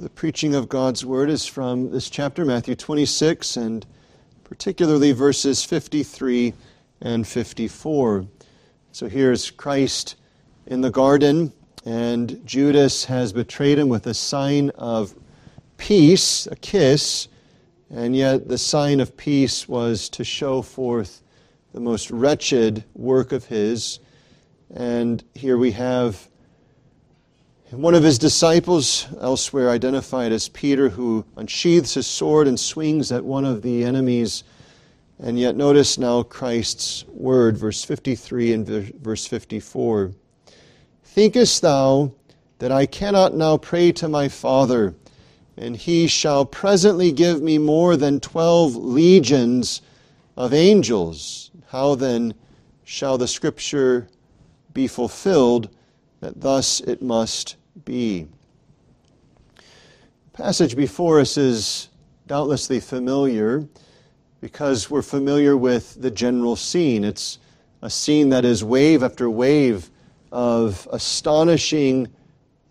The preaching of God's Word is from this chapter, Matthew 26, and particularly verses 53 and 54. So here's Christ in the garden, and Judas has betrayed him with a sign of peace, a kiss, and yet the sign of peace was to show forth the most wretched work of his. And here we have one of his disciples, elsewhere identified as Peter, who unsheathes his sword and swings at one of the enemies. And yet, notice now Christ's word, verse 53 and verse 54. Thinkest thou that I cannot now pray to my Father, and he shall presently give me more than twelve legions of angels? How then shall the scripture be fulfilled that thus it must be. The passage before us is doubtlessly familiar because we're familiar with the general scene. It's a scene that is wave after wave of astonishing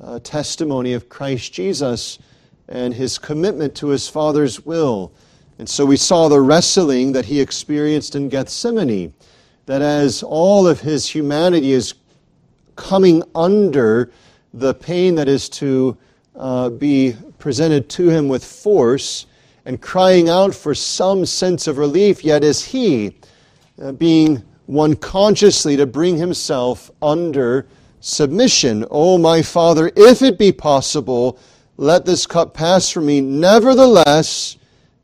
uh, testimony of Christ Jesus and his commitment to his Father's will. And so we saw the wrestling that he experienced in Gethsemane, that as all of his humanity is coming under the pain that is to uh, be presented to him with force and crying out for some sense of relief, yet is he uh, being one consciously to bring himself under submission. Oh, my Father, if it be possible, let this cup pass from me. Nevertheless,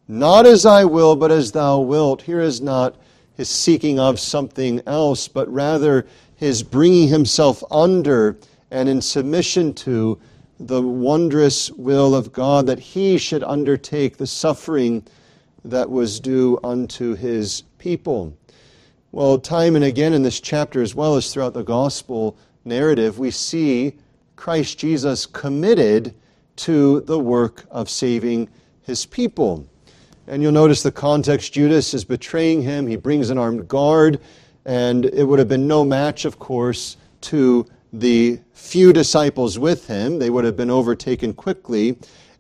not as I will, but as thou wilt. Here is not his seeking of something else, but rather his bringing himself under and in submission to the wondrous will of God that he should undertake the suffering that was due unto his people. Well, time and again in this chapter, as well as throughout the gospel narrative, we see Christ Jesus committed to the work of saving his people. And you'll notice the context Judas is betraying him. He brings an armed guard, and it would have been no match, of course, to the few disciples with him. They would have been overtaken quickly.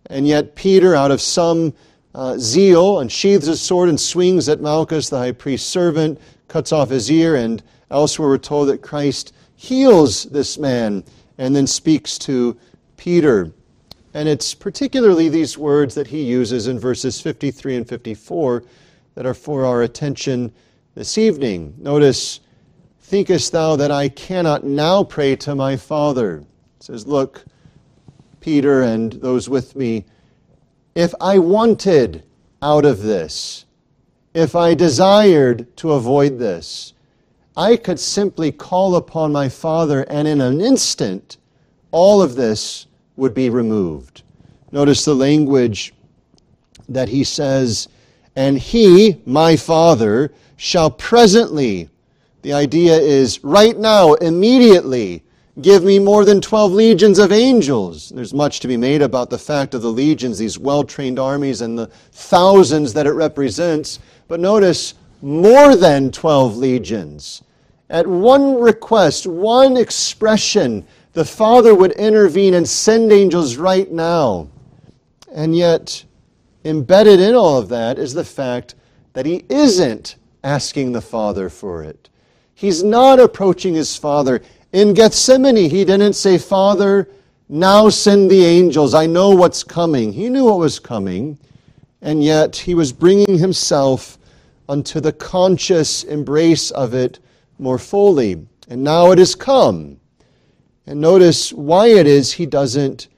And yet, Peter, out of some uh, zeal, unsheathes his sword and swings at Malchus, the high priest's servant, cuts off his ear. And elsewhere, we're told that Christ heals this man and then speaks to Peter. And it's particularly these words that he uses in verses 53 and 54 that are for our attention this evening. Notice Thinkest thou that I cannot now pray to my Father? He says, Look, Peter and those with me, if I wanted out of this, if I desired to avoid this, I could simply call upon my Father, and in an instant, all of this would be removed. Notice the language that he says, And he, my Father, shall presently the idea is right now, immediately, give me more than 12 legions of angels. There's much to be made about the fact of the legions, these well trained armies, and the thousands that it represents. But notice, more than 12 legions. At one request, one expression, the Father would intervene and send angels right now. And yet, embedded in all of that is the fact that He isn't asking the Father for it. He's not approaching his father. In Gethsemane, he didn't say, Father, now send the angels. I know what's coming. He knew what was coming, and yet he was bringing himself unto the conscious embrace of it more fully. And now it has come. And notice why it is he doesn't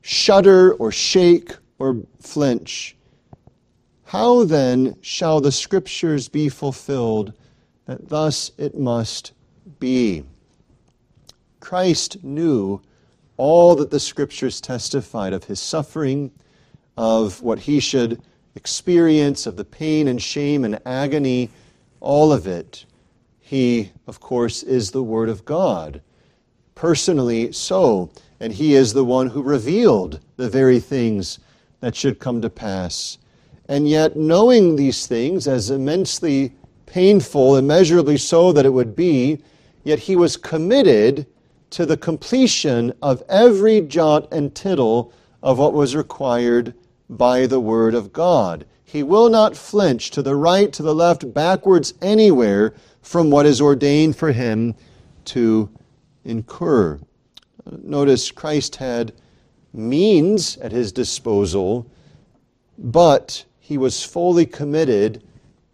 shudder or shake or flinch. How then shall the scriptures be fulfilled thus it must be. Christ knew all that the scriptures testified of his suffering, of what he should experience, of the pain and shame and agony, all of it. He, of course, is the Word of God, personally so, and he is the one who revealed the very things that should come to pass. And yet, knowing these things as immensely painful, immeasurably so that it would be, yet he was committed to the completion of every jot and tittle of what was required by the Word of God. He will not flinch to the right, to the left, backwards, anywhere from what is ordained for him to incur. Notice Christ had means at his disposal, but he was fully committed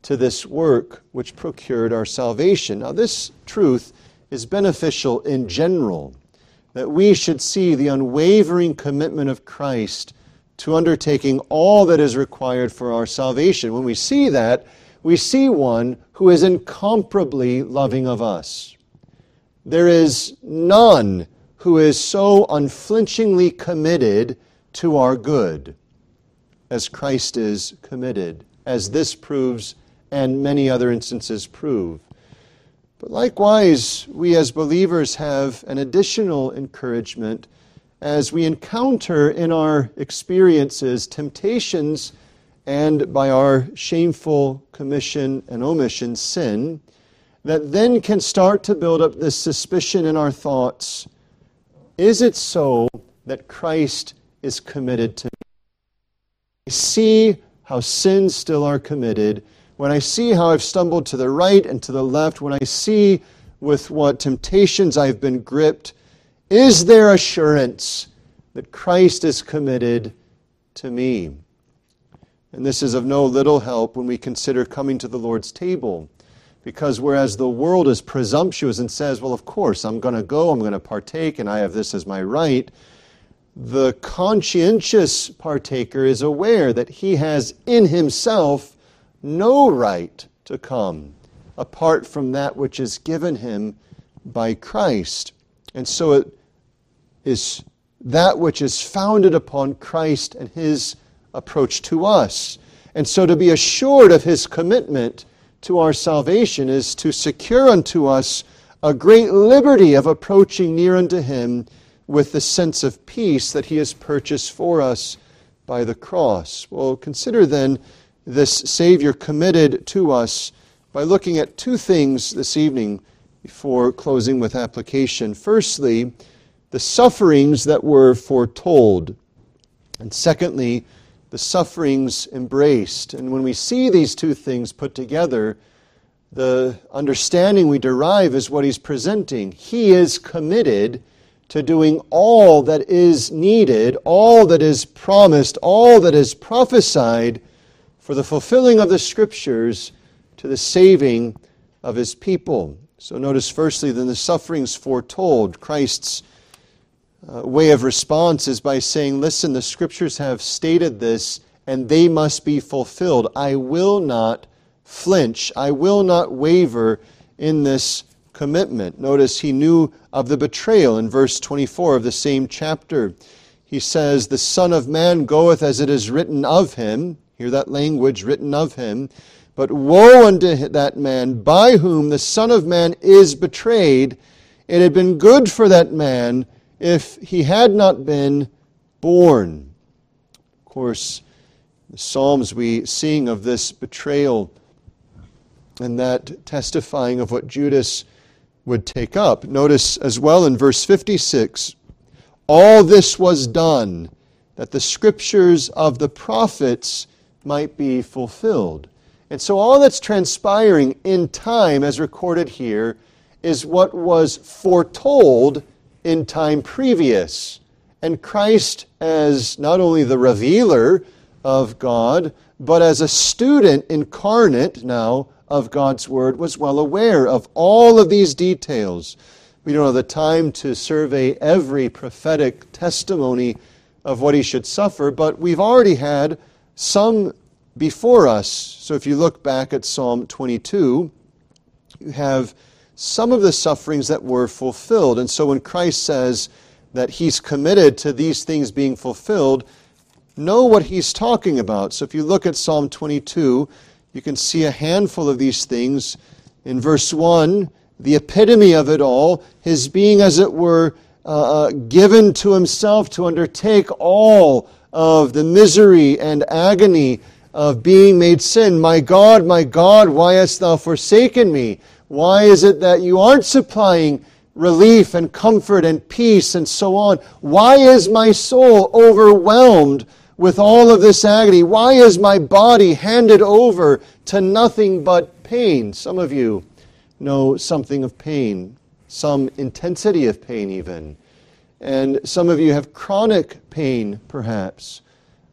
to this work which procured our salvation. Now, this truth is beneficial in general, that we should see the unwavering commitment of Christ to undertaking all that is required for our salvation. When we see that, we see one who is incomparably loving of us. There is none who is so unflinchingly committed to our good as Christ is committed, as this proves and many other instances prove. But likewise, we as believers have an additional encouragement as we encounter in our experiences temptations and by our shameful commission and omission sin that then can start to build up this suspicion in our thoughts is it so that Christ is committed to me? I see how sins still are committed, when I see how I've stumbled to the right and to the left, when I see with what temptations I've been gripped, is there assurance that Christ is committed to me? And this is of no little help when we consider coming to the Lord's table. Because whereas the world is presumptuous and says, well, of course, I'm going to go, I'm going to partake, and I have this as my right, the conscientious partaker is aware that he has in himself no right to come apart from that which is given him by Christ. And so it is that which is founded upon Christ and his approach to us. And so to be assured of his commitment to our salvation is to secure unto us a great liberty of approaching near unto him with the sense of peace that he has purchased for us by the cross. Well, consider then this Savior committed to us by looking at two things this evening before closing with application. Firstly, the sufferings that were foretold. And secondly, the sufferings embraced. And when we see these two things put together, the understanding we derive is what he's presenting. He is committed to doing all that is needed, all that is promised, all that is prophesied for the fulfilling of the scriptures to the saving of his people. So notice firstly, then the sufferings foretold, Christ's uh, way of response is by saying, Listen, the scriptures have stated this, and they must be fulfilled. I will not flinch, I will not waver in this commitment. Notice he knew of the betrayal in verse 24 of the same chapter. He says, The Son of Man goeth as it is written of him. Hear that language, written of him. But woe unto that man by whom the Son of Man is betrayed. It had been good for that man if he had not been born. Of course, the Psalms we sing of this betrayal and that testifying of what Judas would take up. Notice as well in verse 56 all this was done that the scriptures of the prophets might be fulfilled. And so all that's transpiring in time, as recorded here, is what was foretold in time previous. And Christ, as not only the revealer of God, but as a student incarnate now of God's Word, was well aware of all of these details. We don't have the time to survey every prophetic testimony of what he should suffer, but we've already had some before us. So if you look back at Psalm 22, you have some of the sufferings that were fulfilled. And so when Christ says that he's committed to these things being fulfilled, know what he's talking about. So if you look at Psalm 22, you can see a handful of these things. In verse 1, the epitome of it all, his being, as it were, uh, uh given to himself to undertake all of the misery and agony of being made sin. My God, my God, why hast thou forsaken me? Why is it that you aren't supplying relief and comfort and peace and so on. Why is my soul overwhelmed with all of this agony? Why is my body handed over to nothing but pain? Some of you know something of pain, some intensity of pain, even. And some of you have chronic pain, perhaps.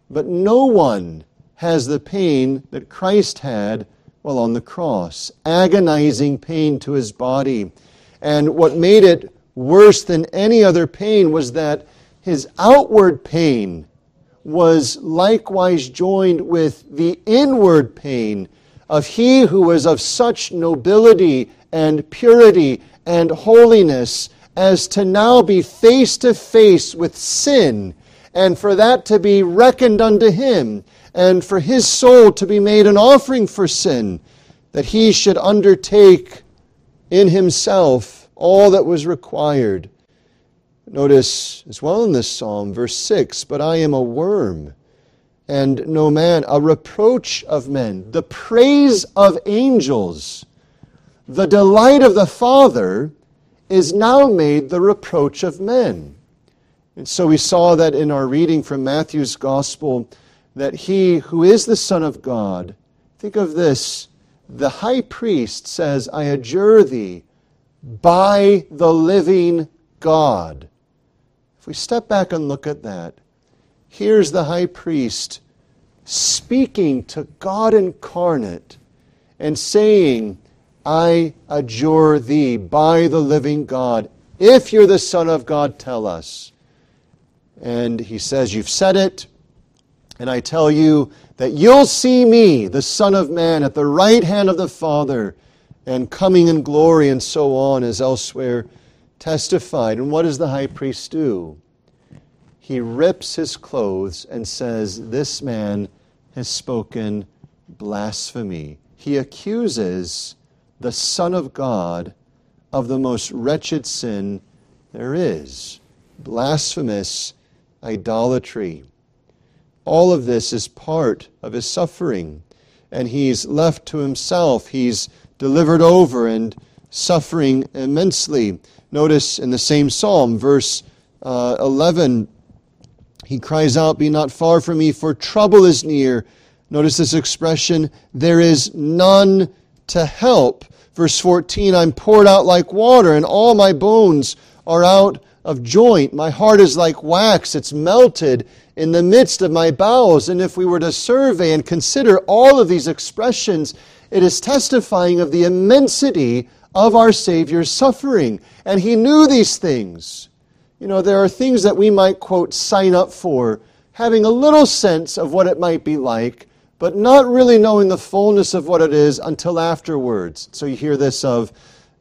But no one has the pain that Christ had while on the cross agonizing pain to his body. And what made it worse than any other pain was that his outward pain was likewise joined with the inward pain of he who was of such nobility and purity and holiness as to now be face to face with sin, and for that to be reckoned unto him, and for his soul to be made an offering for sin, that he should undertake in himself all that was required. Notice as well in this psalm, verse 6 But I am a worm, and no man, a reproach of men, the praise of angels, the delight of the Father is now made the reproach of men. And so we saw that in our reading from Matthew's Gospel that he who is the Son of God, think of this, the high priest says, I adjure thee by the living God. If we step back and look at that, here's the high priest speaking to God incarnate and saying, I adjure thee by the living God. If you're the Son of God, tell us. And he says, You've said it, and I tell you that you'll see me, the Son of Man, at the right hand of the Father, and coming in glory, and so on, as elsewhere testified. And what does the high priest do? He rips his clothes and says, This man has spoken blasphemy. He accuses the Son of God of the most wretched sin there is blasphemous idolatry. All of this is part of his suffering, and he's left to himself. He's delivered over and suffering immensely. Notice in the same psalm, verse uh, 11, he cries out, Be not far from me, for trouble is near. Notice this expression, there is none to help. Verse 14, I'm poured out like water, and all my bones are out of joint. My heart is like wax, it's melted in the midst of my bowels. And if we were to survey and consider all of these expressions, it is testifying of the immensity of our Savior's suffering. And he knew these things. You know, there are things that we might, quote, sign up for, having a little sense of what it might be like but not really knowing the fullness of what it is until afterwards. So you hear this of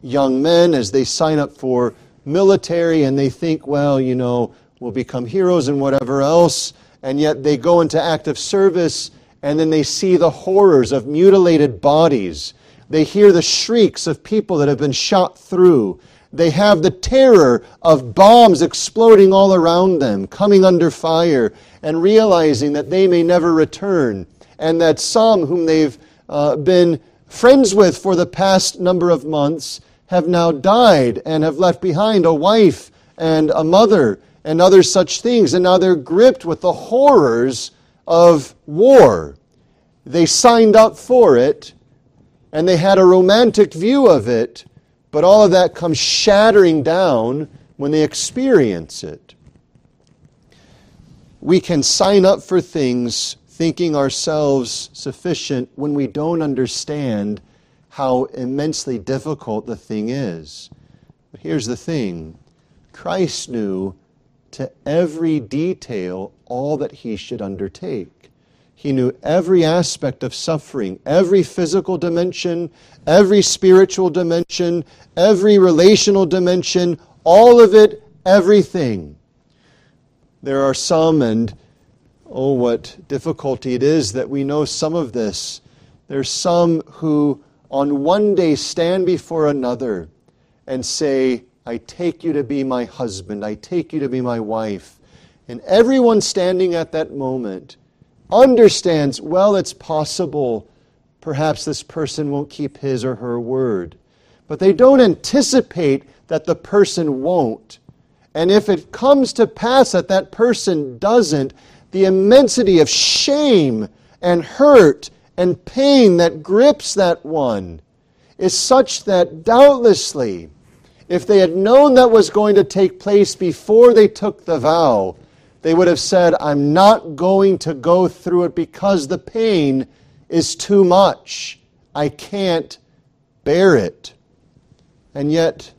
young men as they sign up for military and they think, well, you know, we'll become heroes and whatever else, and yet they go into active service and then they see the horrors of mutilated bodies. They hear the shrieks of people that have been shot through. They have the terror of bombs exploding all around them, coming under fire, and realizing that they may never return and that some whom they've uh, been friends with for the past number of months have now died and have left behind a wife and a mother and other such things. And now they're gripped with the horrors of war. They signed up for it and they had a romantic view of it, but all of that comes shattering down when they experience it. We can sign up for things thinking ourselves sufficient when we don't understand how immensely difficult the thing is. But here's the thing Christ knew to every detail all that he should undertake. He knew every aspect of suffering, every physical dimension, every spiritual dimension, every relational dimension, all of it, everything. There are some, and Oh, what difficulty it is that we know some of this. There's some who on one day stand before another and say, I take you to be my husband, I take you to be my wife. And everyone standing at that moment understands, well, it's possible perhaps this person won't keep his or her word. But they don't anticipate that the person won't. And if it comes to pass that that person doesn't, the immensity of shame and hurt and pain that grips that one is such that doubtlessly, if they had known that was going to take place before they took the vow, they would have said, I'm not going to go through it because the pain is too much. I can't bear it. And yet,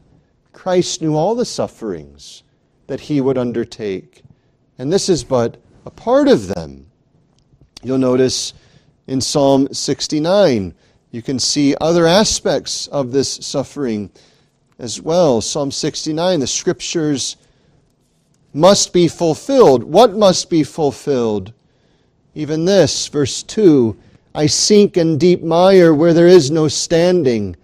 Christ knew all the sufferings that he would undertake. And this is but a part of them. You'll notice in Psalm 69, you can see other aspects of this suffering as well. Psalm 69, the scriptures must be fulfilled. What must be fulfilled? Even this, verse 2 I sink in deep mire where there is no standing.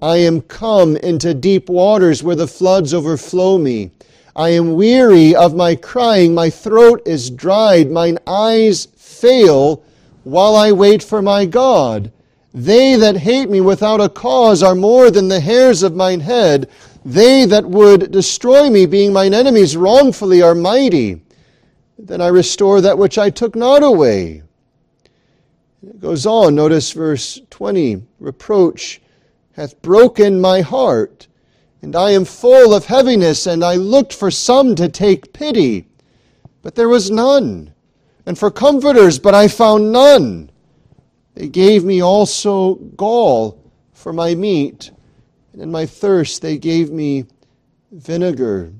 I am come into deep waters where the floods overflow me. I am weary of my crying, my throat is dried, mine eyes fail while I wait for my God. They that hate me without a cause are more than the hairs of mine head. They that would destroy me, being mine enemies wrongfully, are mighty. Then I restore that which I took not away. It goes on, notice verse 20 reproach hath broken my heart, and I am full of heaviness, and I looked for some to take pity, but there was none, and for comforters, but I found none. They gave me also gall for my meat, and in my thirst they gave me vinegar.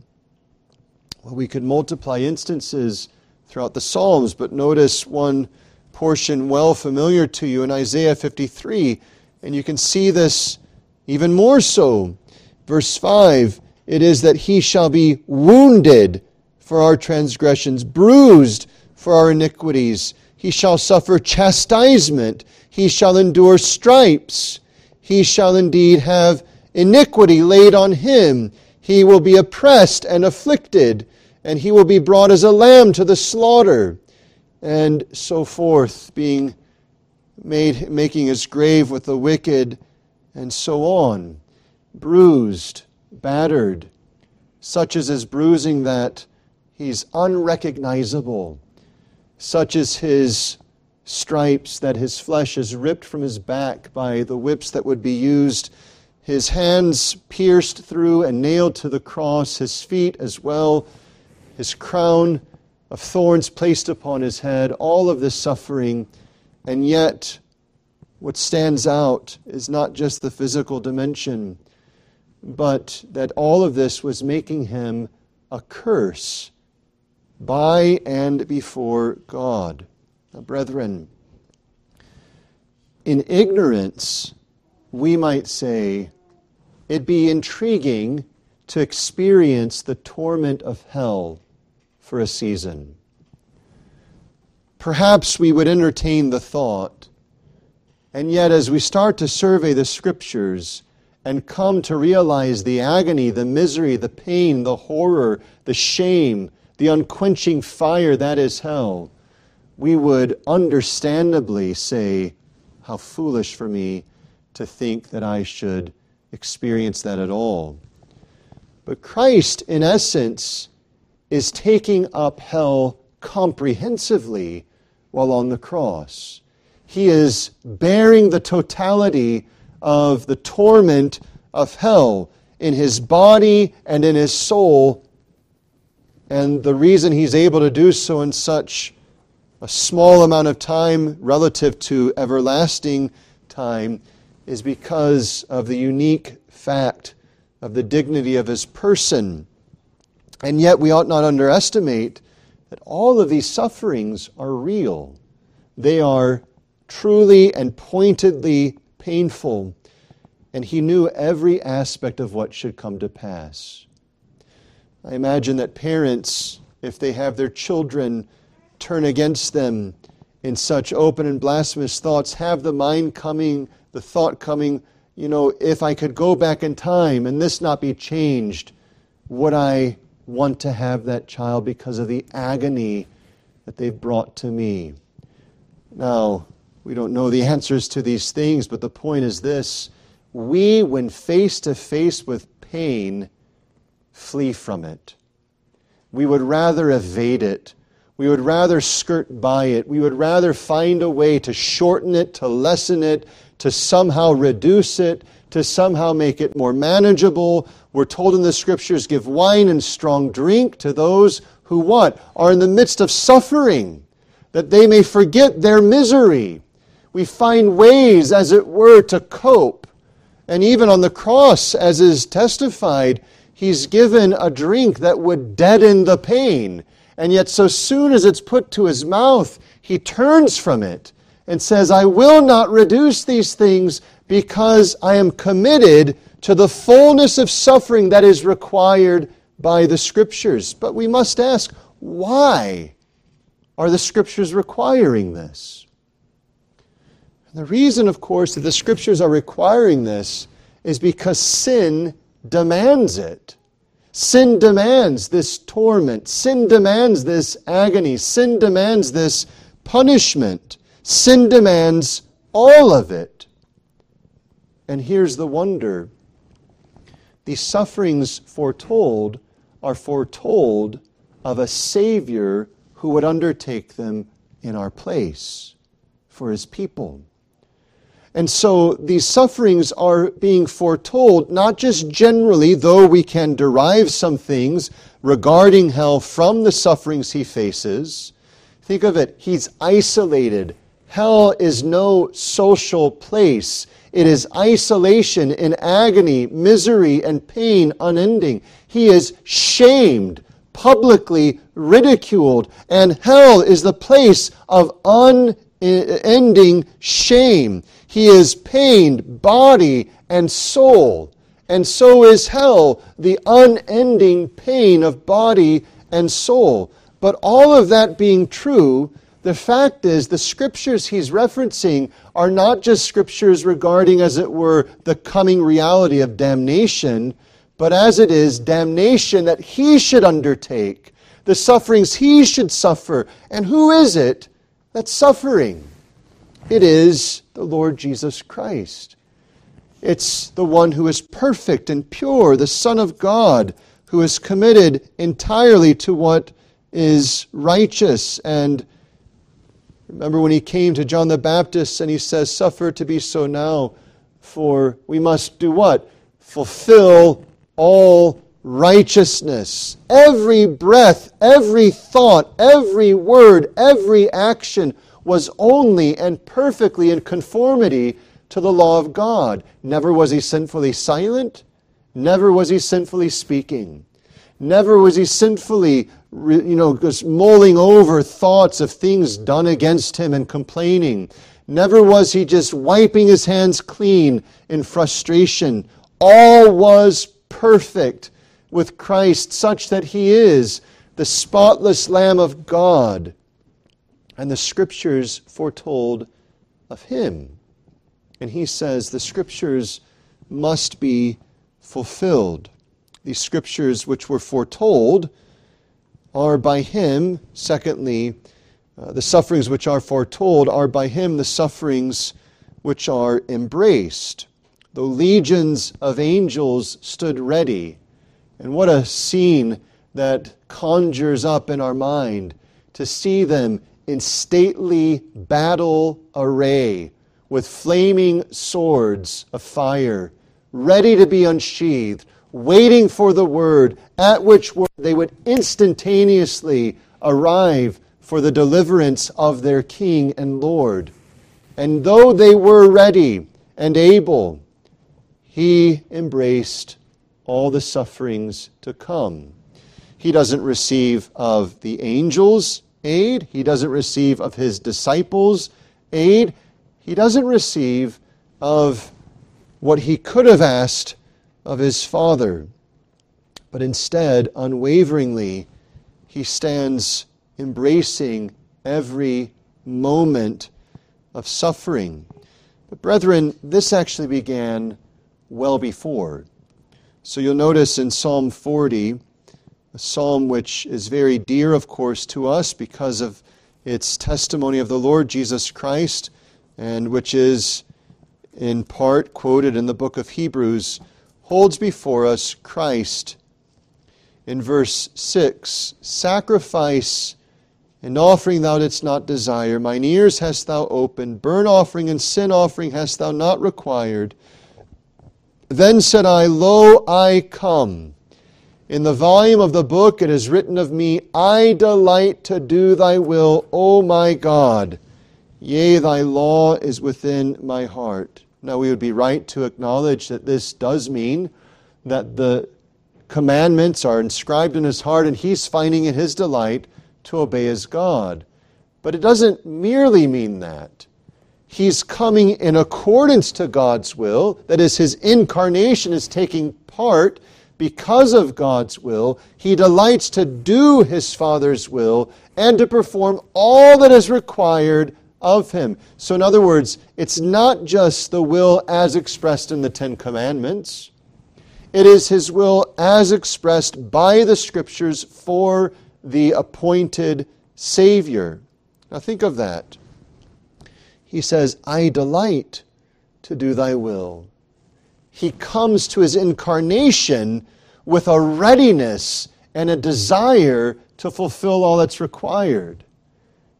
Well, we could multiply instances throughout the Psalms, but notice one portion well familiar to you in Isaiah 53, and you can see this even more so. Verse 5 it is that he shall be wounded for our transgressions, bruised for our iniquities. He shall suffer chastisement, he shall endure stripes, he shall indeed have iniquity laid on him. He will be oppressed and afflicted, and he will be brought as a lamb to the slaughter, and so forth, being made, making his grave with the wicked and so on. Bruised, battered, such as his bruising that he's unrecognizable, such as his stripes that his flesh is ripped from his back by the whips that would be used, his hands pierced through and nailed to the cross, his feet as well, his crown of thorns placed upon his head, all of this suffering, and yet what stands out is not just the physical dimension, but that all of this was making him a curse by and before God. Now, brethren, in ignorance, we might say it'd be intriguing to experience the torment of hell for a season. Perhaps we would entertain the thought and yet, as we start to survey the scriptures and come to realize the agony, the misery, the pain, the horror, the shame, the unquenching fire that is hell, we would understandably say, How foolish for me to think that I should experience that at all. But Christ, in essence, is taking up hell comprehensively while on the cross he is bearing the totality of the torment of hell in his body and in his soul. And the reason he's able to do so in such a small amount of time relative to everlasting time is because of the unique fact of the dignity of his person. And yet, we ought not underestimate that all of these sufferings are real. They are truly and pointedly painful, and he knew every aspect of what should come to pass. I imagine that parents, if they have their children turn against them in such open and blasphemous thoughts, have the mind coming, the thought coming, you know, if I could go back in time and this not be changed, would I want to have that child because of the agony that they've brought to me? Now, we don't know the answers to these things, but the point is this we, when face to face with pain, flee from it. We would rather evade it. We would rather skirt by it. We would rather find a way to shorten it, to lessen it, to somehow reduce it, to somehow make it more manageable. We're told in the scriptures give wine and strong drink to those who what? Are in the midst of suffering, that they may forget their misery. We find ways, as it were, to cope. And even on the cross, as is testified, he's given a drink that would deaden the pain. And yet, so soon as it's put to his mouth, he turns from it and says, I will not reduce these things because I am committed to the fullness of suffering that is required by the Scriptures. But we must ask, why are the Scriptures requiring this? And the reason, of course, that the Scriptures are requiring this is because sin demands it. Sin demands this torment. Sin demands this agony. Sin demands this punishment. Sin demands all of it. And here's the wonder the sufferings foretold are foretold of a Savior who would undertake them in our place for his people. And so these sufferings are being foretold not just generally, though we can derive some things regarding hell from the sufferings he faces. Think of it, he's isolated. Hell is no social place. It is isolation in agony, misery and pain unending. He is shamed, publicly ridiculed, and hell is the place of unending shame. He is pained, body and soul. And so is hell, the unending pain of body and soul. But all of that being true, the fact is, the scriptures he's referencing are not just scriptures regarding, as it were, the coming reality of damnation, but as it is, damnation that he should undertake, the sufferings he should suffer. And who is it that's suffering? It is the Lord Jesus Christ. It's the one who is perfect and pure, the Son of God, who is committed entirely to what is righteous and Remember when he came to John the Baptist and he says, Suffer to be so now, for we must do what? Fulfill all righteousness. Every breath, every thought, every word, every action was only and perfectly in conformity to the law of God. Never was he sinfully silent, never was he sinfully speaking. Never was he sinfully, you know, just mulling over thoughts of things done against him and complaining. Never was he just wiping his hands clean in frustration. All was perfect with Christ, such that he is the spotless Lamb of God. And the scriptures foretold of him. And he says the scriptures must be fulfilled. These scriptures which were foretold are by him, secondly, uh, the sufferings which are foretold are by him the sufferings which are embraced. The legions of angels stood ready. And what a scene that conjures up in our mind to see them in stately battle array with flaming swords of fire, ready to be unsheathed, waiting for the word, at which word they would instantaneously arrive for the deliverance of their King and Lord. And though they were ready and able, he embraced all the sufferings to come. He doesn't receive of the angels aid, he doesn't receive of his disciples aid, he doesn't receive of what he could have asked of his Father. But instead, unwaveringly, he stands embracing every moment of suffering. But, brethren, this actually began well before. So you'll notice in Psalm 40, a psalm which is very dear, of course, to us because of its testimony of the Lord Jesus Christ, and which is in part quoted in the book of Hebrews holds before us Christ in verse 6 Sacrifice and offering thou didst not desire. Mine ears hast thou opened. Burnt offering and sin offering hast thou not required. Then said I, Lo, I come. In the volume of the book it is written of me, I delight to do thy will, O my God. Yea, thy law is within my heart. Now, we would be right to acknowledge that this does mean that the commandments are inscribed in his heart and he's finding it his delight to obey his God. But it doesn't merely mean that. He's coming in accordance to God's will, that is, his incarnation is taking part because of God's will. He delights to do his Father's will and to perform all that is required of him. So, in other words, it's not just the will as expressed in the Ten Commandments, it is his will as expressed by the Scriptures for the appointed Savior. Now think of that. He says, I delight to do thy will. He comes to his incarnation with a readiness and a desire to fulfill all that's required.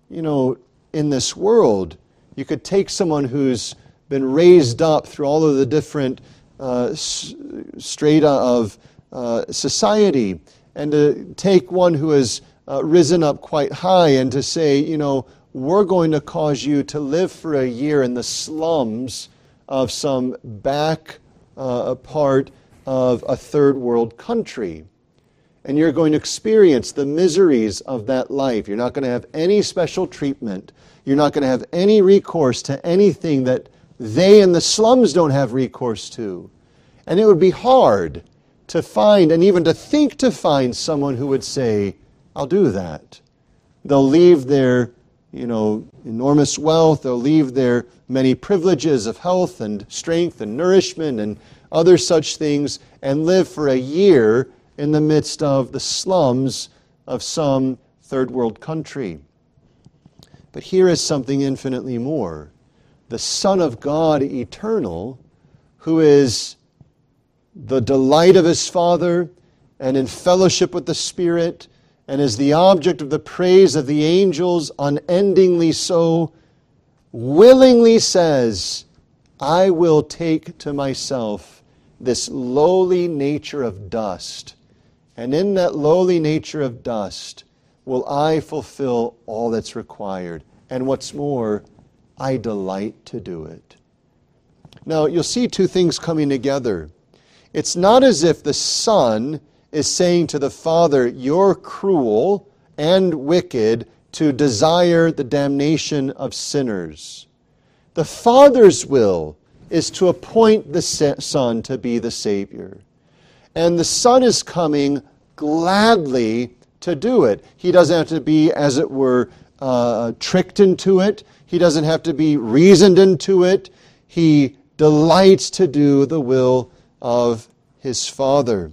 You know, in this world, you could take someone who's been raised up through all of the different uh, strata of uh, society and to take one who has uh, risen up quite high and to say, you know, we're going to cause you to live for a year in the slums of some back uh, part of a third world country. And you're going to experience the miseries of that life. You're not going to have any special treatment. You're not going to have any recourse to anything that they in the slums don't have recourse to. And it would be hard to find and even to think to find someone who would say, I'll do that. They'll leave their, you know, enormous wealth, they'll leave their many privileges of health and strength and nourishment and other such things and live for a year in the midst of the slums of some third world country. But here is something infinitely more. The Son of God eternal, who is the delight of his Father and in fellowship with the Spirit, and is the object of the praise of the angels, unendingly so, willingly says, I will take to myself this lowly nature of dust, and in that lowly nature of dust will I fulfill all that's required. And what's more, I delight to do it. Now, you'll see two things coming together. It's not as if the Son is saying to the Father, You're cruel and wicked to desire the damnation of sinners. The Father's will is to appoint the Son to be the Savior. And the Son is coming gladly to do it. He doesn't have to be, as it were, uh, tricked into it, he doesn't have to be reasoned into it. He delights to do the will of his Father.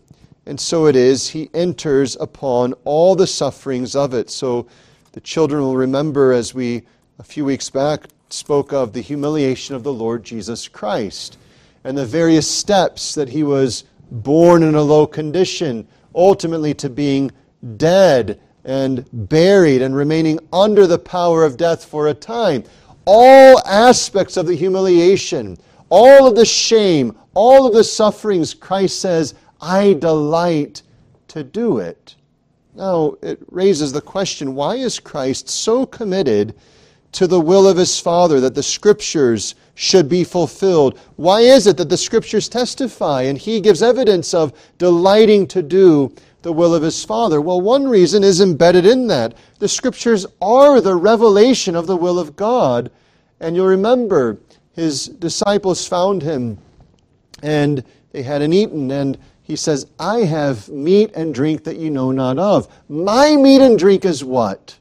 And so it is, he enters upon all the sufferings of it. So the children will remember as we, a few weeks back, spoke of the humiliation of the Lord Jesus Christ and the various steps that he was born in a low condition, ultimately to being dead and buried and remaining under the power of death for a time. All aspects of the humiliation, all of the shame, all of the sufferings, Christ says, I delight to do it. Now, it raises the question why is Christ so committed to the will of his Father that the Scriptures should be fulfilled? Why is it that the Scriptures testify and he gives evidence of delighting to do the will of his Father? Well, one reason is embedded in that. The Scriptures are the revelation of the will of God. And you'll remember his disciples found him and they hadn't eaten, and he says, I have meat and drink that you know not of. My meat and drink is what?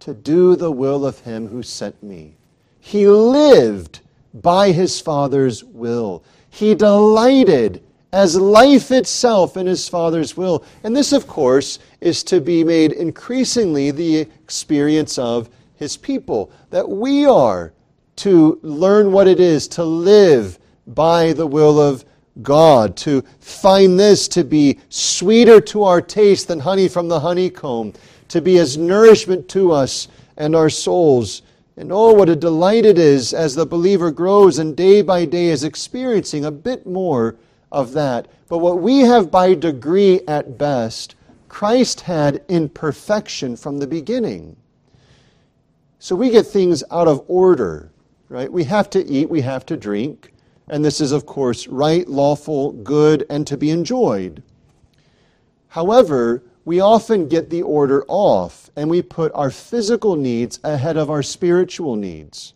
To do the will of him who sent me. He lived by his Father's will. He delighted as life itself in his Father's will. And this, of course, is to be made increasingly the experience of his people, that we are to learn what it is to live by the will of God, to find this to be sweeter to our taste than honey from the honeycomb, to be as nourishment to us and our souls. And oh, what a delight it is as the believer grows and day by day is experiencing a bit more of that. But what we have by degree at best, Christ had in perfection from the beginning. So we get things out of order, right? We have to eat, we have to drink, and this is, of course, right, lawful, good, and to be enjoyed. However, we often get the order off and we put our physical needs ahead of our spiritual needs.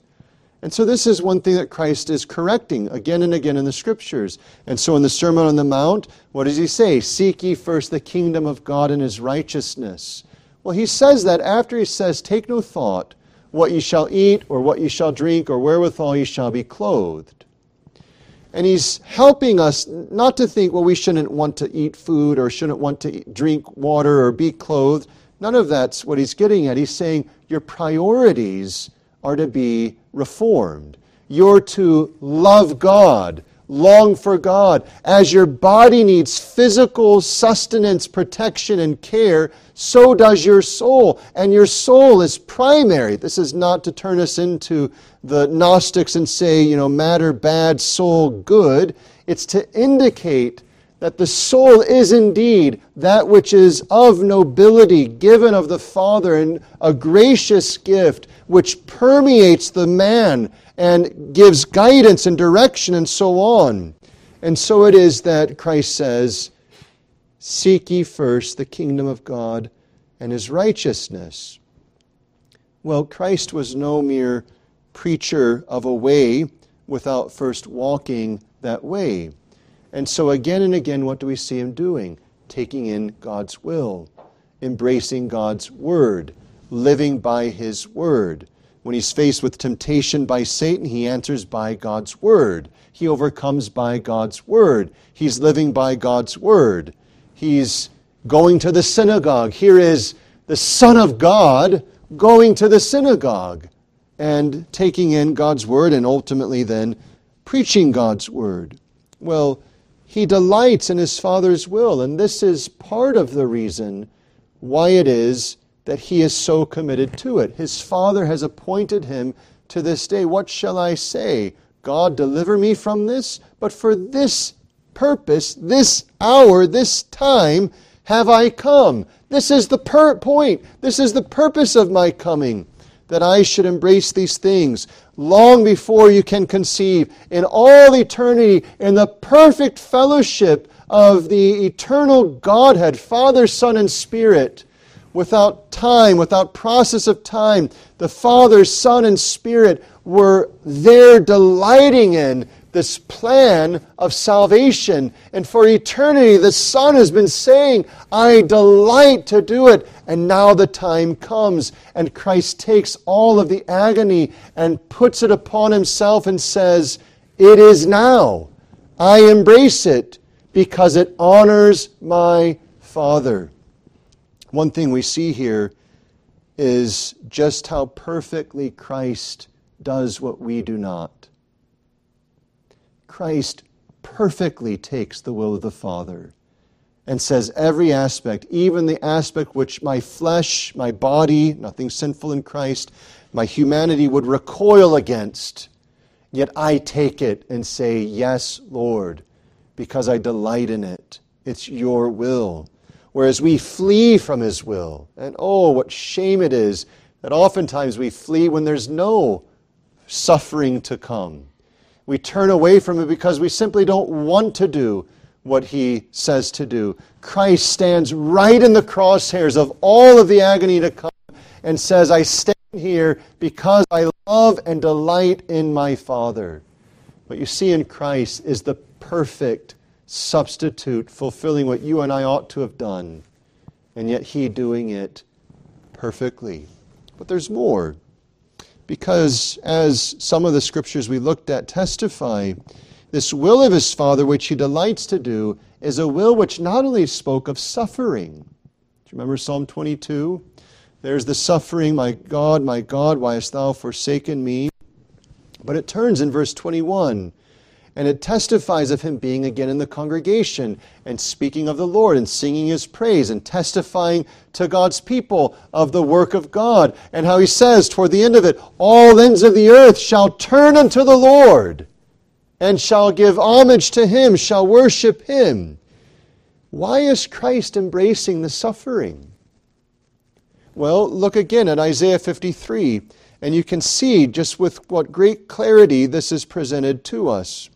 And so, this is one thing that Christ is correcting again and again in the scriptures. And so, in the Sermon on the Mount, what does he say? Seek ye first the kingdom of God and his righteousness. Well, he says that after he says, Take no thought what ye shall eat, or what ye shall drink, or wherewithal ye shall be clothed. And he's helping us not to think, well, we shouldn't want to eat food or shouldn't want to drink water or be clothed. None of that's what he's getting at. He's saying your priorities are to be reformed. You're to love God, long for God. As your body needs physical sustenance, protection, and care, so does your soul. And your soul is primary. This is not to turn us into the Gnostics and say, you know, matter bad, soul good. It's to indicate that the soul is indeed that which is of nobility, given of the Father, and a gracious gift which permeates the man and gives guidance and direction and so on. And so it is that Christ says, Seek ye first the kingdom of God and his righteousness. Well, Christ was no mere preacher of a way without first walking that way. And so, again and again, what do we see him doing? Taking in God's will, embracing God's word, living by his word. When he's faced with temptation by Satan, he answers by God's word. He overcomes by God's word. He's living by God's word. He's going to the synagogue. Here is the Son of God going to the synagogue and taking in God's word and ultimately then preaching God's word. Well, he delights in his Father's will, and this is part of the reason why it is that he is so committed to it. His Father has appointed him to this day. What shall I say? God, deliver me from this? But for this purpose, this hour, this time, have I come. This is the per- point. This is the purpose of my coming, that I should embrace these things long before you can conceive, in all eternity, in the perfect fellowship of the eternal Godhead, Father, Son, and Spirit without time, without process of time. The Father, Son, and Spirit were there delighting in this plan of salvation. And for eternity, the Son has been saying, I delight to do it. And now the time comes, and Christ takes all of the agony and puts it upon himself and says, It is now. I embrace it because it honors my Father. One thing we see here is just how perfectly Christ does what we do not. Christ perfectly takes the will of the Father and says every aspect, even the aspect which my flesh, my body, nothing sinful in Christ, my humanity would recoil against, yet I take it and say, Yes, Lord, because I delight in it. It's your will whereas we flee from His will. And oh, what shame it is that oftentimes we flee when there's no suffering to come. We turn away from it because we simply don't want to do what He says to do. Christ stands right in the crosshairs of all of the agony to come and says, I stand here because I love and delight in my Father. What you see in Christ is the perfect substitute, fulfilling what you and I ought to have done, and yet He doing it perfectly. But there's more. Because as some of the scriptures we looked at testify, this will of his Father, which he delights to do, is a will which not only spoke of suffering. Do you remember Psalm 22? There's the suffering, my God, my God, why hast thou forsaken me? But it turns in verse 21 And it testifies of him being again in the congregation and speaking of the Lord and singing his praise and testifying to God's people of the work of God. And how he says toward the end of it, All ends of the earth shall turn unto the Lord and shall give homage to him, shall worship him. Why is Christ embracing the suffering? Well, look again at Isaiah 53, and you can see just with what great clarity this is presented to us.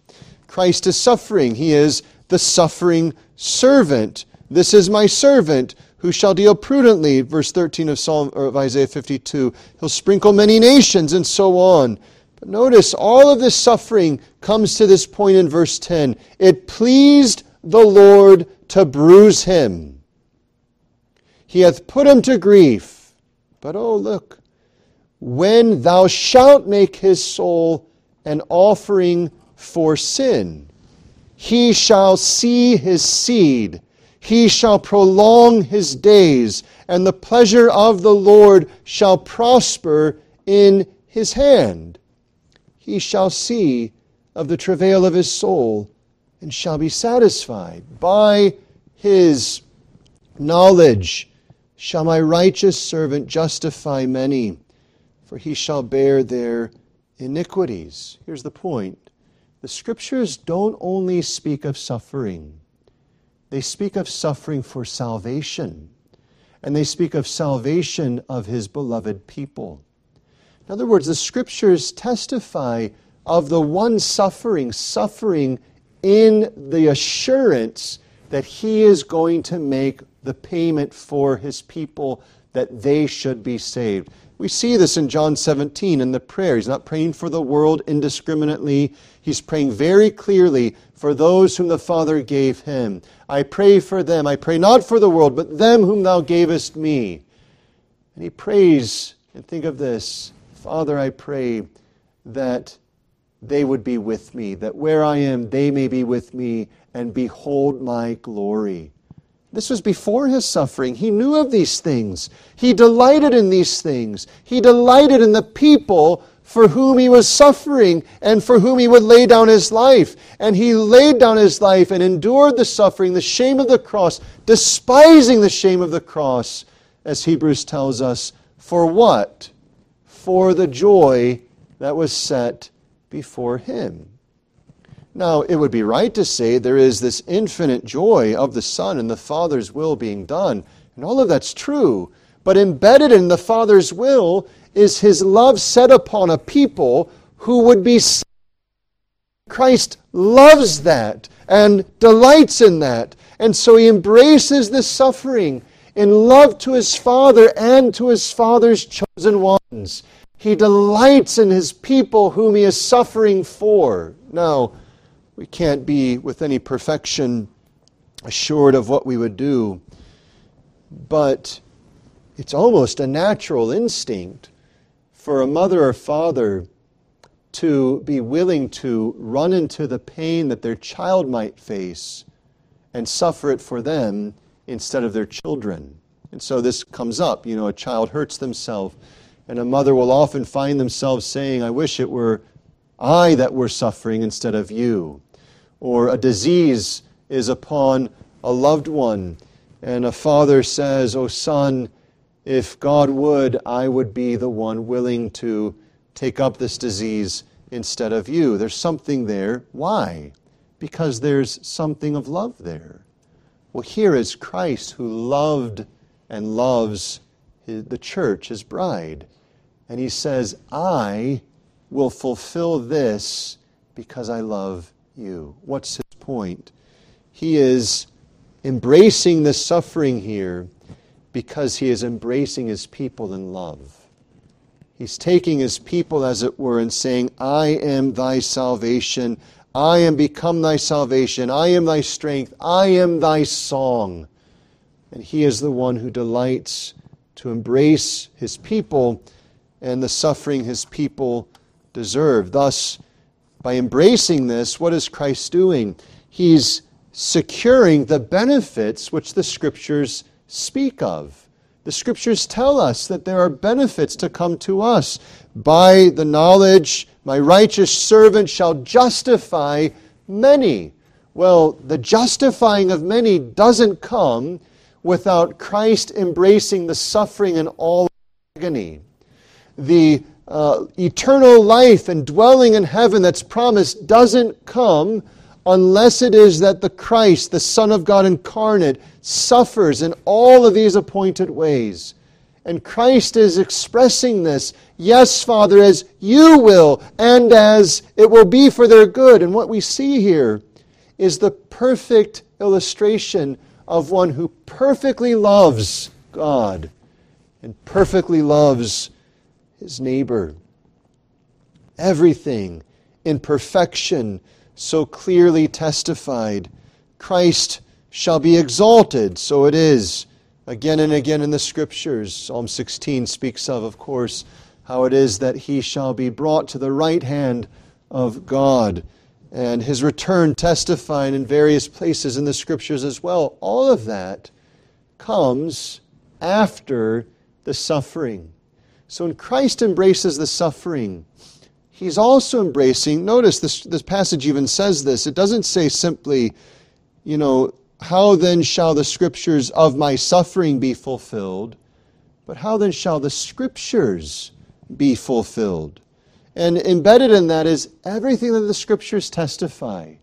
Christ is suffering. He is the suffering servant. This is my servant who shall deal prudently. Verse 13 of Psalm of Isaiah 52. He'll sprinkle many nations and so on. But notice all of this suffering comes to this point in verse 10. It pleased the Lord to bruise him. He hath put him to grief. But oh, look, when thou shalt make his soul an offering for sin. He shall see his seed, he shall prolong his days, and the pleasure of the Lord shall prosper in his hand. He shall see of the travail of his soul and shall be satisfied. By his knowledge shall my righteous servant justify many, for he shall bear their iniquities. Here's the point the scriptures don't only speak of suffering, they speak of suffering for salvation, and they speak of salvation of his beloved people. In other words, the scriptures testify of the one suffering, suffering in the assurance that he is going to make the payment for his people that they should be saved. We see this in John 17 in the prayer. He's not praying for the world indiscriminately. He's praying very clearly for those whom the Father gave him. I pray for them. I pray not for the world, but them whom thou gavest me. And he prays, and think of this Father, I pray that they would be with me, that where I am, they may be with me, and behold my glory. This was before his suffering. He knew of these things. He delighted in these things. He delighted in the people for whom he was suffering and for whom he would lay down his life. And he laid down his life and endured the suffering, the shame of the cross, despising the shame of the cross, as Hebrews tells us. For what? For the joy that was set before him. Now, it would be right to say there is this infinite joy of the Son and the Father's will being done. And all of that's true. But embedded in the Father's will is his love set upon a people who would be. Saved. Christ loves that and delights in that. And so he embraces this suffering in love to his Father and to his Father's chosen ones. He delights in his people whom he is suffering for. Now, we can't be with any perfection assured of what we would do, but it's almost a natural instinct for a mother or father to be willing to run into the pain that their child might face and suffer it for them instead of their children. And so this comes up. You know, a child hurts themselves, and a mother will often find themselves saying, I wish it were I that were suffering instead of you or a disease is upon a loved one, and a father says, Oh, son, if God would, I would be the one willing to take up this disease instead of you. There's something there. Why? Because there's something of love there. Well, here is Christ who loved and loves the church, his bride. And he says, I will fulfill this because I love you. What's his point? He is embracing the suffering here because he is embracing his people in love. He's taking his people, as it were, and saying, I am thy salvation. I am become thy salvation. I am thy strength. I am thy song. And he is the one who delights to embrace his people and the suffering his people deserve. Thus, by embracing this, what is Christ doing? He's securing the benefits which the Scriptures speak of. The Scriptures tell us that there are benefits to come to us. By the knowledge, my righteous servant shall justify many. Well, the justifying of many doesn't come without Christ embracing the suffering and all agony. The uh, eternal life and dwelling in heaven that's promised doesn't come unless it is that the Christ, the Son of God incarnate, suffers in all of these appointed ways. And Christ is expressing this, yes, Father, as you will, and as it will be for their good. And what we see here is the perfect illustration of one who perfectly loves God and perfectly loves his neighbor. Everything in perfection so clearly testified. Christ shall be exalted, so it is. Again and again in the scriptures, Psalm 16 speaks of, of course, how it is that he shall be brought to the right hand of God. And his return testifying in various places in the scriptures as well. All of that comes after the suffering. So when Christ embraces the suffering, he's also embracing, notice this, this passage even says this. It doesn't say simply, you know, how then shall the scriptures of my suffering be fulfilled? But how then shall the scriptures be fulfilled? And embedded in that is everything that the scriptures testify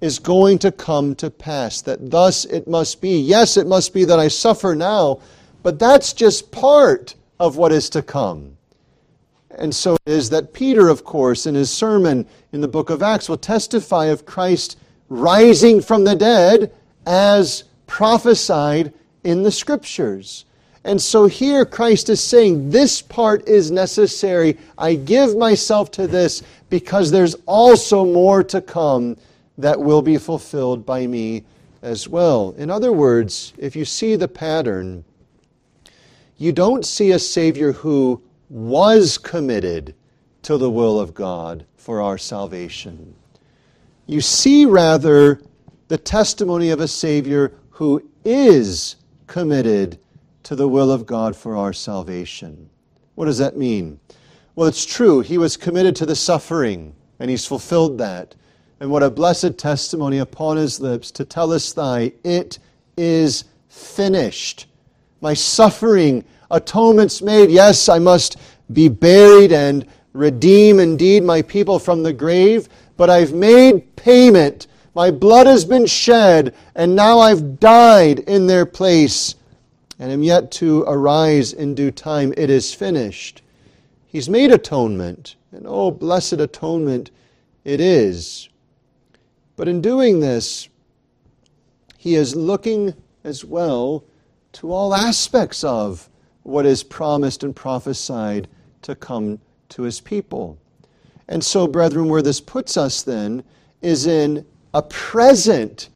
is going to come to pass. That thus it must be. Yes, it must be that I suffer now, but that's just part of what is to come. And so it is that Peter, of course, in his sermon in the book of Acts, will testify of Christ rising from the dead as prophesied in the scriptures. And so here Christ is saying, This part is necessary. I give myself to this because there's also more to come that will be fulfilled by me as well. In other words, if you see the pattern, you don't see a Savior who was committed to the will of God for our salvation. You see, rather, the testimony of a Savior who is committed to the will of God for our salvation. What does that mean? Well, it's true. He was committed to the suffering, and he's fulfilled that. And what a blessed testimony upon his lips to tell us thy, it is finished. My suffering, atonement's made. Yes, I must be buried and redeem indeed my people from the grave, but I've made payment. My blood has been shed, and now I've died in their place, and am yet to arise in due time. It is finished. He's made atonement, and oh, blessed atonement it is. But in doing this, he is looking as well to all aspects of what is promised and prophesied to come to his people. And so, brethren, where this puts us then is in a present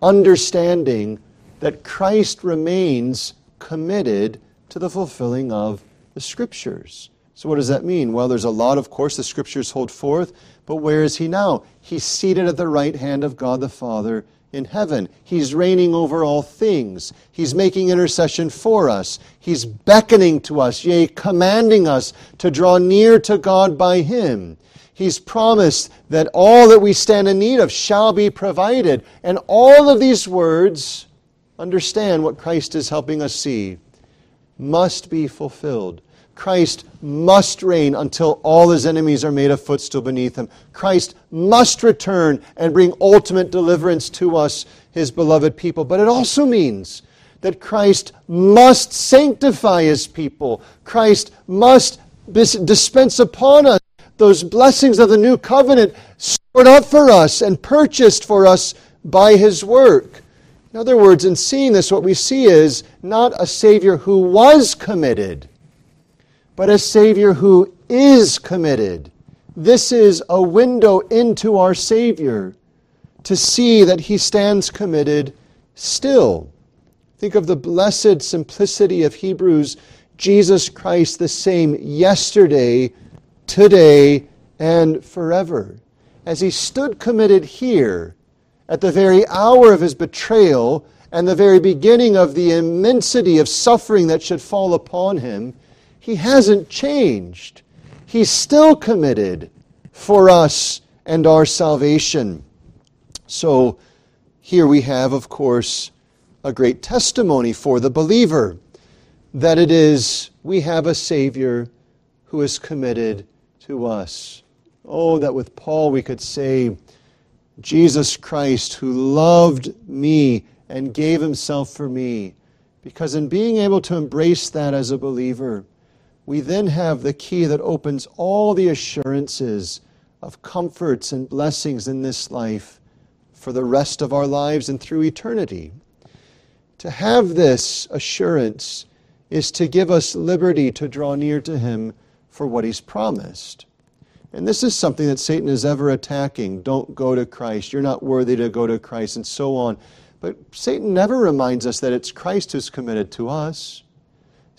understanding that Christ remains committed to the fulfilling of the Scriptures. So, what does that mean? Well, there's a lot, of course, the Scriptures hold forth, but where is he now? He's seated at the right hand of God the Father in heaven. He's reigning over all things. He's making intercession for us. He's beckoning to us, yea, commanding us to draw near to God by Him. He's promised that all that we stand in need of shall be provided. And all of these words, understand what Christ is helping us see, must be fulfilled. Christ must reign until all his enemies are made a footstool beneath him. Christ must return and bring ultimate deliverance to us, his beloved people. But it also means that Christ must sanctify his people. Christ must dispense upon us those blessings of the new covenant stored up for us and purchased for us by his work. In other words, in seeing this, what we see is not a Savior who was committed but a Savior who is committed. This is a window into our Savior to see that He stands committed still. Think of the blessed simplicity of Hebrews Jesus Christ, the same yesterday, today, and forever. As He stood committed here at the very hour of His betrayal and the very beginning of the immensity of suffering that should fall upon Him, he hasn't changed. He's still committed for us and our salvation. So here we have, of course, a great testimony for the believer that it is we have a Savior who is committed to us. Oh, that with Paul we could say, Jesus Christ, who loved me and gave himself for me. Because in being able to embrace that as a believer, we then have the key that opens all the assurances of comforts and blessings in this life for the rest of our lives and through eternity. To have this assurance is to give us liberty to draw near to Him for what He's promised. And this is something that Satan is ever attacking. Don't go to Christ. You're not worthy to go to Christ, and so on. But Satan never reminds us that it's Christ who's committed to us.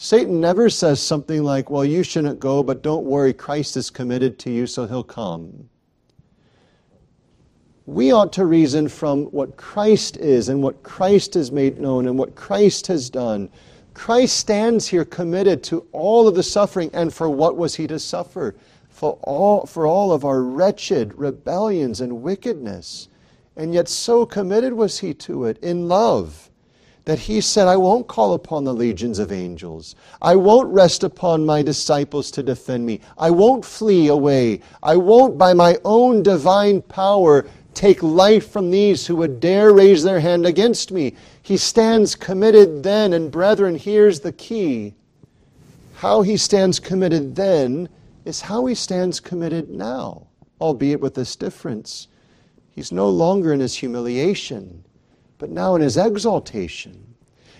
Satan never says something like, Well, you shouldn't go, but don't worry, Christ is committed to you, so he'll come. We ought to reason from what Christ is and what Christ has made known and what Christ has done. Christ stands here committed to all of the suffering, and for what was he to suffer? For all, for all of our wretched rebellions and wickedness. And yet, so committed was he to it in love that he said, I won't call upon the legions of angels. I won't rest upon my disciples to defend me. I won't flee away. I won't, by my own divine power, take life from these who would dare raise their hand against me. He stands committed then, and brethren, here's the key. How he stands committed then is how he stands committed now, albeit with this difference. He's no longer in his humiliation but now in his exaltation.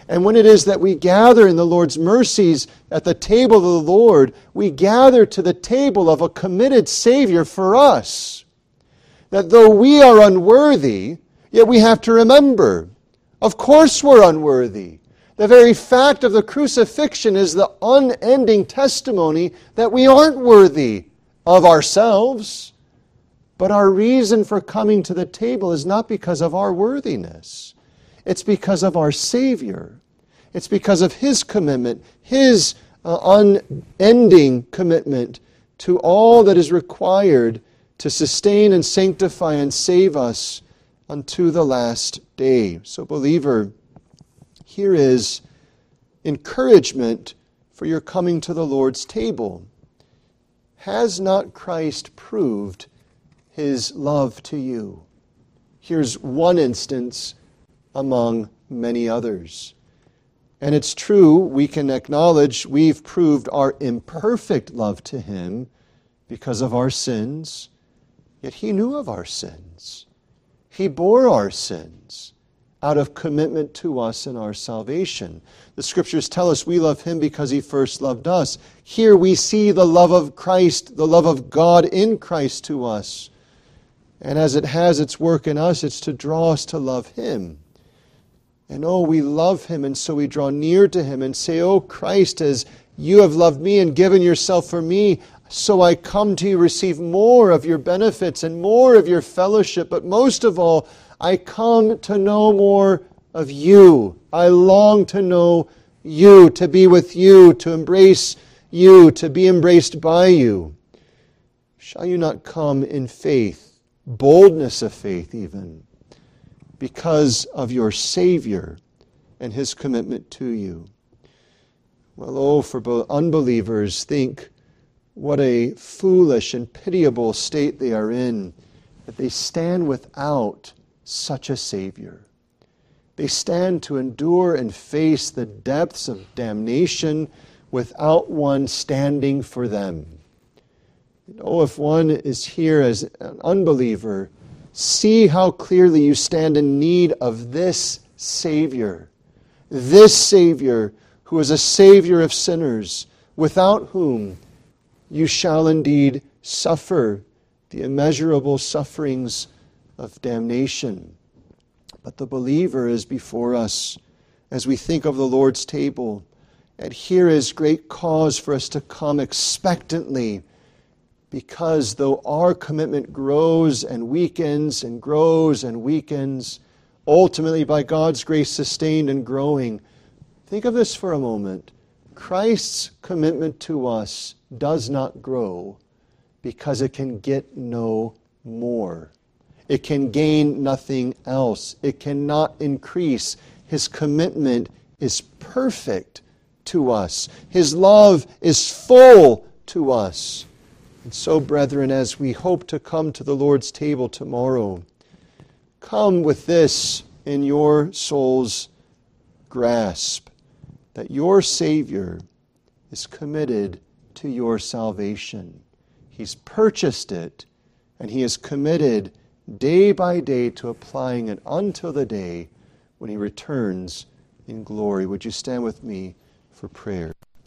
And when it is that we gather in the Lord's mercies at the table of the Lord, we gather to the table of a committed Savior for us. That though we are unworthy, yet we have to remember, of course we're unworthy. The very fact of the crucifixion is the unending testimony that we aren't worthy of ourselves. But our reason for coming to the table is not because of our worthiness. It's because of our Savior. It's because of His commitment, His uh, unending commitment to all that is required to sustain and sanctify and save us unto the last day. So, believer, here is encouragement for your coming to the Lord's table. Has not Christ proved his love to you. Here's one instance among many others. And it's true, we can acknowledge we've proved our imperfect love to him because of our sins, yet he knew of our sins. He bore our sins out of commitment to us and our salvation. The scriptures tell us we love him because he first loved us. Here we see the love of Christ, the love of God in Christ to us. And as it has its work in us, it's to draw us to love Him. And oh, we love Him, and so we draw near to Him and say, Oh, Christ, as you have loved me and given yourself for me, so I come to you, receive more of your benefits and more of your fellowship. But most of all, I come to know more of you. I long to know you, to be with you, to embrace you, to be embraced by you. Shall you not come in faith? Boldness of faith, even because of your Savior and his commitment to you. Well, oh, for unbelievers, think what a foolish and pitiable state they are in that they stand without such a Savior. They stand to endure and face the depths of damnation without one standing for them. Oh, if one is here as an unbeliever, see how clearly you stand in need of this Savior. This Savior who is a Savior of sinners, without whom you shall indeed suffer the immeasurable sufferings of damnation. But the believer is before us as we think of the Lord's table. And here is great cause for us to come expectantly because though our commitment grows and weakens and grows and weakens, ultimately by God's grace sustained and growing, think of this for a moment. Christ's commitment to us does not grow because it can get no more. It can gain nothing else. It cannot increase. His commitment is perfect to us. His love is full to us. And so, brethren, as we hope to come to the Lord's table tomorrow, come with this in your soul's grasp that your Savior is committed to your salvation. He's purchased it, and He is committed day by day to applying it until the day when He returns in glory. Would you stand with me for prayer?